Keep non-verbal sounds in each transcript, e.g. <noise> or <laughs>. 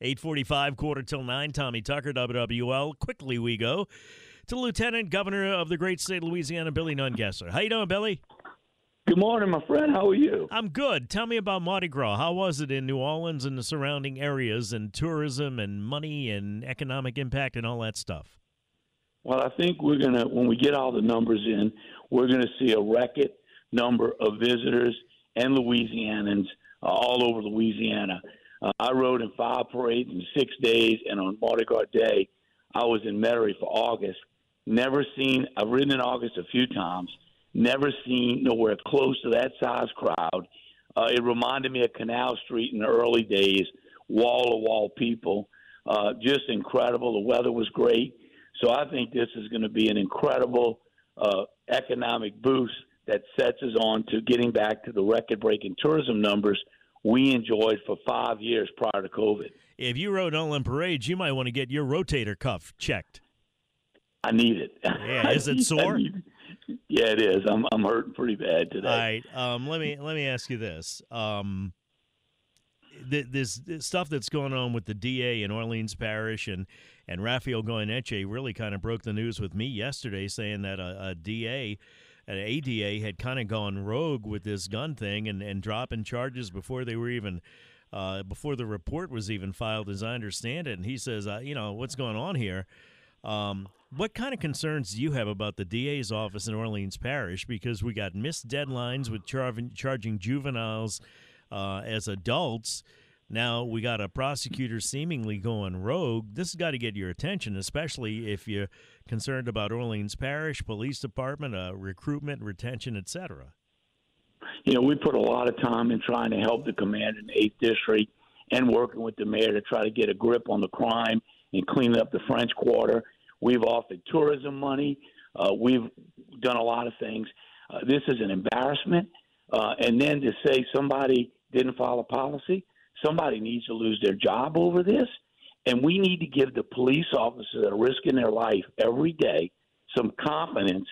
845, quarter till 9. Tommy Tucker, WWL. Quickly we go to Lieutenant Governor of the great state of Louisiana, Billy Nungesser. How you doing, Billy? Good morning, my friend. How are you? I'm good. Tell me about Mardi Gras. How was it in New Orleans and the surrounding areas and tourism and money and economic impact and all that stuff? Well, I think we're going to, when we get all the numbers in, we're going to see a record number of visitors and Louisianans uh, all over Louisiana. Uh, I rode in five parades in six days, and on Mardi Gras Day, I was in Metairie for Argus. Never seen, I've ridden in Argus a few times, never seen nowhere close to that size crowd. Uh, it reminded me of Canal Street in the early days, wall to wall people. Uh, just incredible. The weather was great. So I think this is going to be an incredible uh, economic boost that sets us on to getting back to the record breaking tourism numbers we enjoyed for five years prior to COVID. If you rode Olin Parades, you might want to get your rotator cuff checked. I need it. Yeah, <laughs> is it sore? yeah, it is. I'm I'm hurting pretty bad today. All right. Um, let me let me ask you this. Um, this, this stuff that's going on with the DA in Orleans Parish and and Rafael Goyeneche really kind of broke the news with me yesterday, saying that a, a DA an ADA had kind of gone rogue with this gun thing and, and dropping charges before they were even uh, before the report was even filed, as I understand it. And he says, uh, you know, what's going on here? Um, what kind of concerns do you have about the DA's office in Orleans Parish? Because we got missed deadlines with char- charging juveniles uh, as adults. Now we got a prosecutor seemingly going rogue. This has got to get your attention, especially if you're concerned about Orleans Parish Police Department, uh, recruitment, retention, etc. You know, we put a lot of time in trying to help the command in the Eighth District and working with the mayor to try to get a grip on the crime and clean up the French Quarter. We've offered tourism money. Uh, we've done a lot of things. Uh, this is an embarrassment. Uh, and then to say somebody didn't follow policy Somebody needs to lose their job over this. And we need to give the police officers that are risking their life every day some confidence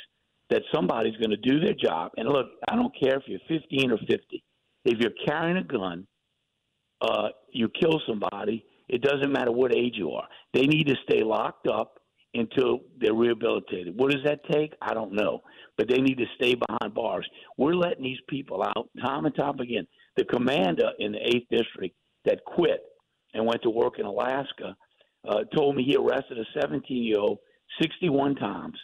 that somebody's going to do their job. And look, I don't care if you're 15 or 50. If you're carrying a gun, uh, you kill somebody, it doesn't matter what age you are. They need to stay locked up until they're rehabilitated. What does that take? I don't know. But they need to stay behind bars. We're letting these people out time and time again the commander in the 8th District that quit and went to work in Alaska uh, told me he arrested a 17 year old 61 times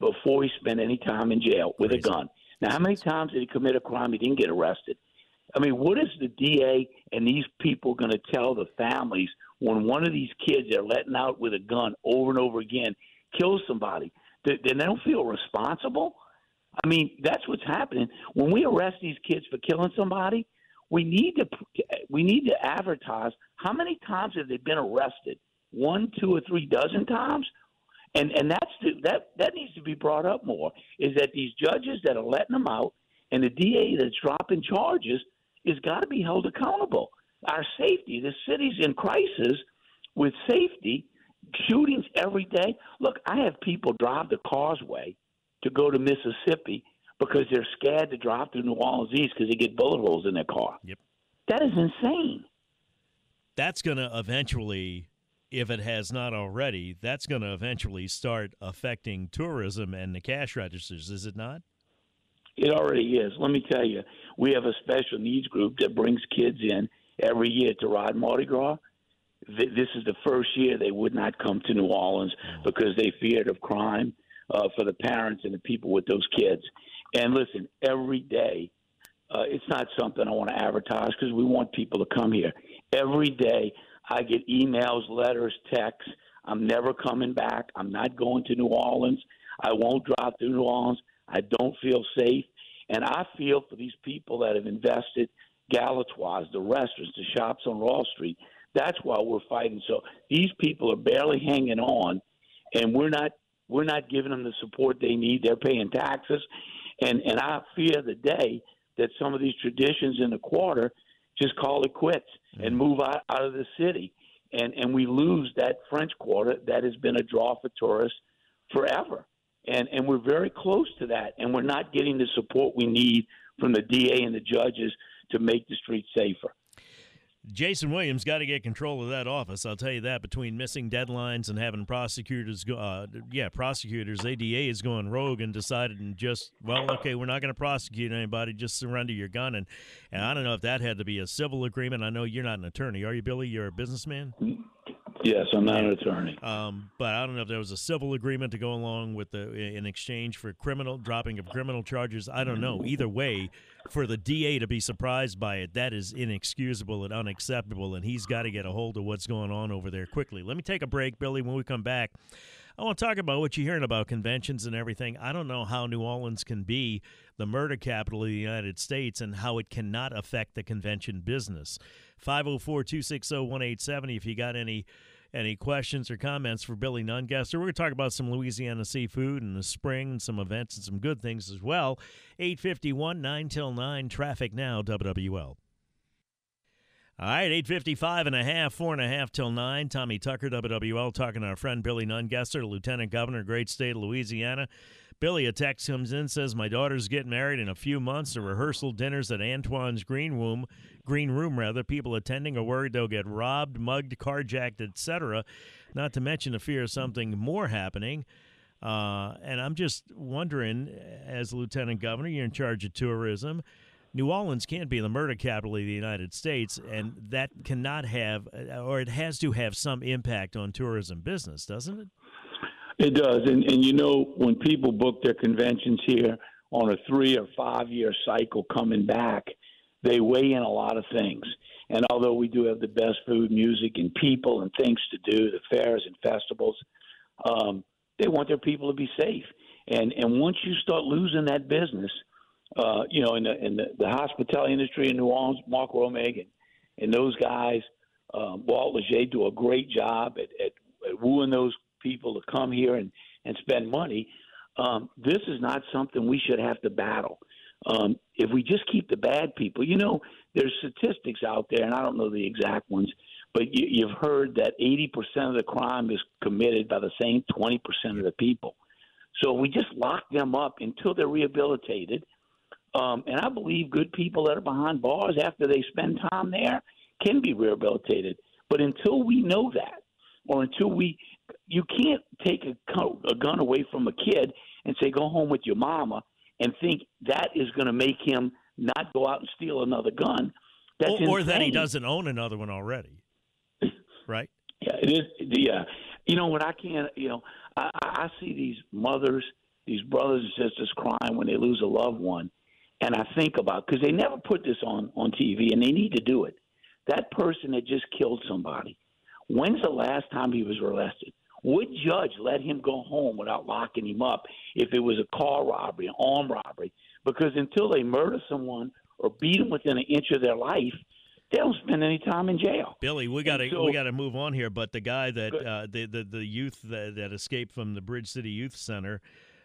before he spent any time in jail with Crazy. a gun. Now, how many times did he commit a crime he didn't get arrested? I mean, what is the DA and these people going to tell the families when one of these kids they're letting out with a gun over and over again kills somebody? Then they don't feel responsible. I mean, that's what's happening when we arrest these kids for killing somebody we need to we need to advertise how many times have they been arrested? One, two, or three dozen times, and and that's the, that that needs to be brought up more. Is that these judges that are letting them out and the DA that's dropping charges is got to be held accountable. Our safety, the city's in crisis with safety, shootings every day. Look, I have people drive the causeway to go to Mississippi because they're scared to drive through New Orleans East because they get bullet holes in their car. Yep. That is insane. That's going to eventually, if it has not already, that's going to eventually start affecting tourism and the cash registers, is it not? It already is. Let me tell you, we have a special needs group that brings kids in every year to ride Mardi Gras. This is the first year they would not come to New Orleans oh. because they feared of crime uh, for the parents and the people with those kids. And listen, every day, uh, it's not something I want to advertise because we want people to come here. Every day, I get emails, letters, texts. I'm never coming back. I'm not going to New Orleans. I won't drive through New Orleans. I don't feel safe. And I feel for these people that have invested Galatoire's, the restaurants, the shops on Royal Street. That's why we're fighting. So these people are barely hanging on, and we're not we're not giving them the support they need. They're paying taxes, and and I fear the day that some of these traditions in the quarter just call it quits and mm. move out, out of the city, and and we lose that French Quarter that has been a draw for tourists forever, and and we're very close to that, and we're not getting the support we need from the DA and the judges to make the streets safer. Jason Williams got to get control of that office. I'll tell you that. Between missing deadlines and having prosecutors, go, uh, yeah, prosecutors, ADA is going rogue and decided and just well, okay, we're not going to prosecute anybody. Just surrender your gun. And and I don't know if that had to be a civil agreement. I know you're not an attorney, are you, Billy? You're a businessman. Yes, I'm not an attorney. Um, but I don't know if there was a civil agreement to go along with the in exchange for criminal dropping of criminal charges. I don't know. Either way, for the DA to be surprised by it, that is inexcusable and unacceptable. And he's got to get a hold of what's going on over there quickly. Let me take a break, Billy. When we come back, I want to talk about what you're hearing about conventions and everything. I don't know how New Orleans can be the murder capital of the United States and how it cannot affect the convention business. 504 260 1870 if you got any any questions or comments for Billy Nungesser. We're going to talk about some Louisiana seafood in the spring, and some events, and some good things as well. 851, 9 till 9, traffic now, WWL. All right, 855 and a half, four and a half till nine. Tommy Tucker, WWL, talking to our friend Billy Nungesser, Lieutenant Governor, great state of Louisiana. Billy, a text comes in, says, My daughter's getting married in a few months. The rehearsal dinners at Antoine's Green Room, Green Room rather. People attending are worried they'll get robbed, mugged, carjacked, etc. Not to mention the fear of something more happening. Uh, and I'm just wondering, as Lieutenant Governor, you're in charge of tourism. New Orleans can't be the murder capital of the United States, and that cannot have, or it has to have some impact on tourism business, doesn't it? It does, and and you know when people book their conventions here on a three or five year cycle coming back, they weigh in a lot of things. And although we do have the best food, music, and people and things to do, the fairs and festivals, um, they want their people to be safe. And and once you start losing that business, uh, you know, in the in the, the hospitality industry in New Orleans, Mark Romig and, and those guys, um, Walt Leger do a great job at, at, at wooing those people to come here and, and spend money. Um, this is not something we should have to battle. Um, if we just keep the bad people, you know, there's statistics out there, and I don't know the exact ones, but you, you've heard that 80% of the crime is committed by the same 20% of the people. So we just lock them up until they're rehabilitated. Um, and I believe good people that are behind bars after they spend time there can be rehabilitated. But until we know that, or until we you can't take a, a gun away from a kid and say go home with your mama and think that is going to make him not go out and steal another gun. That's or, or that he doesn't own another one already, <laughs> right? Yeah, it is. Yeah, you know what? I can't. You know, I, I see these mothers, these brothers and sisters crying when they lose a loved one, and I think about because they never put this on on TV, and they need to do it. That person that just killed somebody. When's the last time he was arrested? Would judge let him go home without locking him up if it was a car robbery, an armed robbery? Because until they murder someone or beat them within an inch of their life, they don't spend any time in jail. Billy, we got to so, we got to move on here. But the guy that uh, the, the the youth that, that escaped from the Bridge City Youth Center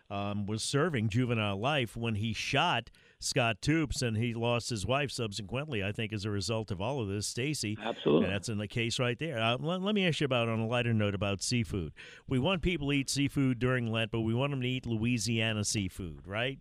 um, was serving juvenile life when he shot Scott Toops, and he lost his wife subsequently. I think as a result of all of this, Stacy. Absolutely, and that's in the case right there. Uh, let, let, me ask you about on a lighter note about seafood. We want people to eat seafood during Lent, but we want them to eat Louisiana seafood, right?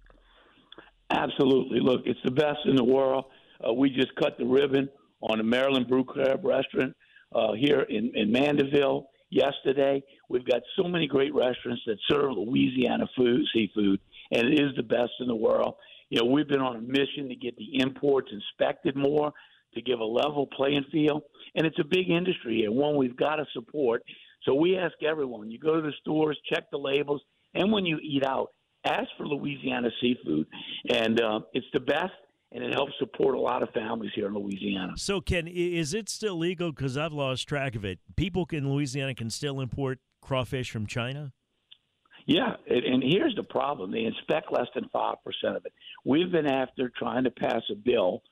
Absolutely. Look, it's the best in the world. Uh, we just cut the ribbon on the Maryland Brew Crab restaurant uh, here in, in Mandeville yesterday. We've got so many great restaurants that serve Louisiana food, seafood, and it is the best in the world. You know, we've been on a mission to get the imports inspected more to give a level playing field, and it's a big industry and one we've got to support. So we ask everyone: you go to the stores, check the labels, and when you eat out, ask for Louisiana seafood, and uh, it's the best and it helps support a lot of families here in Louisiana. So, Ken, is it still legal? Because I've lost track of it. People in Louisiana can still import crawfish from China. Yeah, and here's the problem: they inspect less than five percent of it. We've been after trying to pass a bill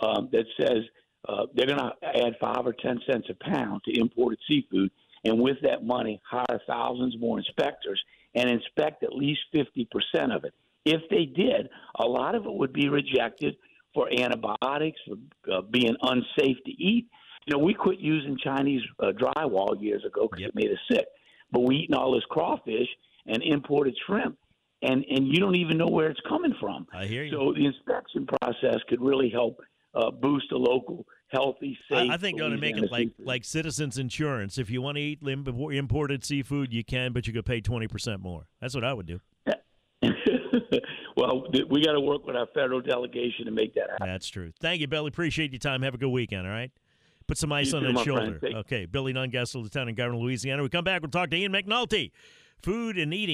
um, that says uh, they're going to add five or ten cents a pound to imported seafood, and with that money, hire thousands more inspectors and inspect at least 50% of it. If they did, a lot of it would be rejected for antibiotics, for uh, being unsafe to eat. You know, we quit using Chinese uh, drywall years ago because Yep. it made us sick. But we eating all this crawfish and imported shrimp, and and you don't even know where it's coming from. I hear you. So the inspection process could really help uh, boost a local, healthy, safe. I, I think going to make it like seafood. like citizens insurance. If you want to eat imported seafood, you can, but you could pay twenty percent more. That's what I would do. <laughs> <laughs> well, we got to work with our federal delegation to make that happen. That's true. Thank you, Billy. Appreciate your time. Have a good weekend. All right. Put some ice You on that shoulder. Okay. Billy Nungesser, Lieutenant Governor of Louisiana. We come back. We'll talk to Ian McNulty. Food and eating.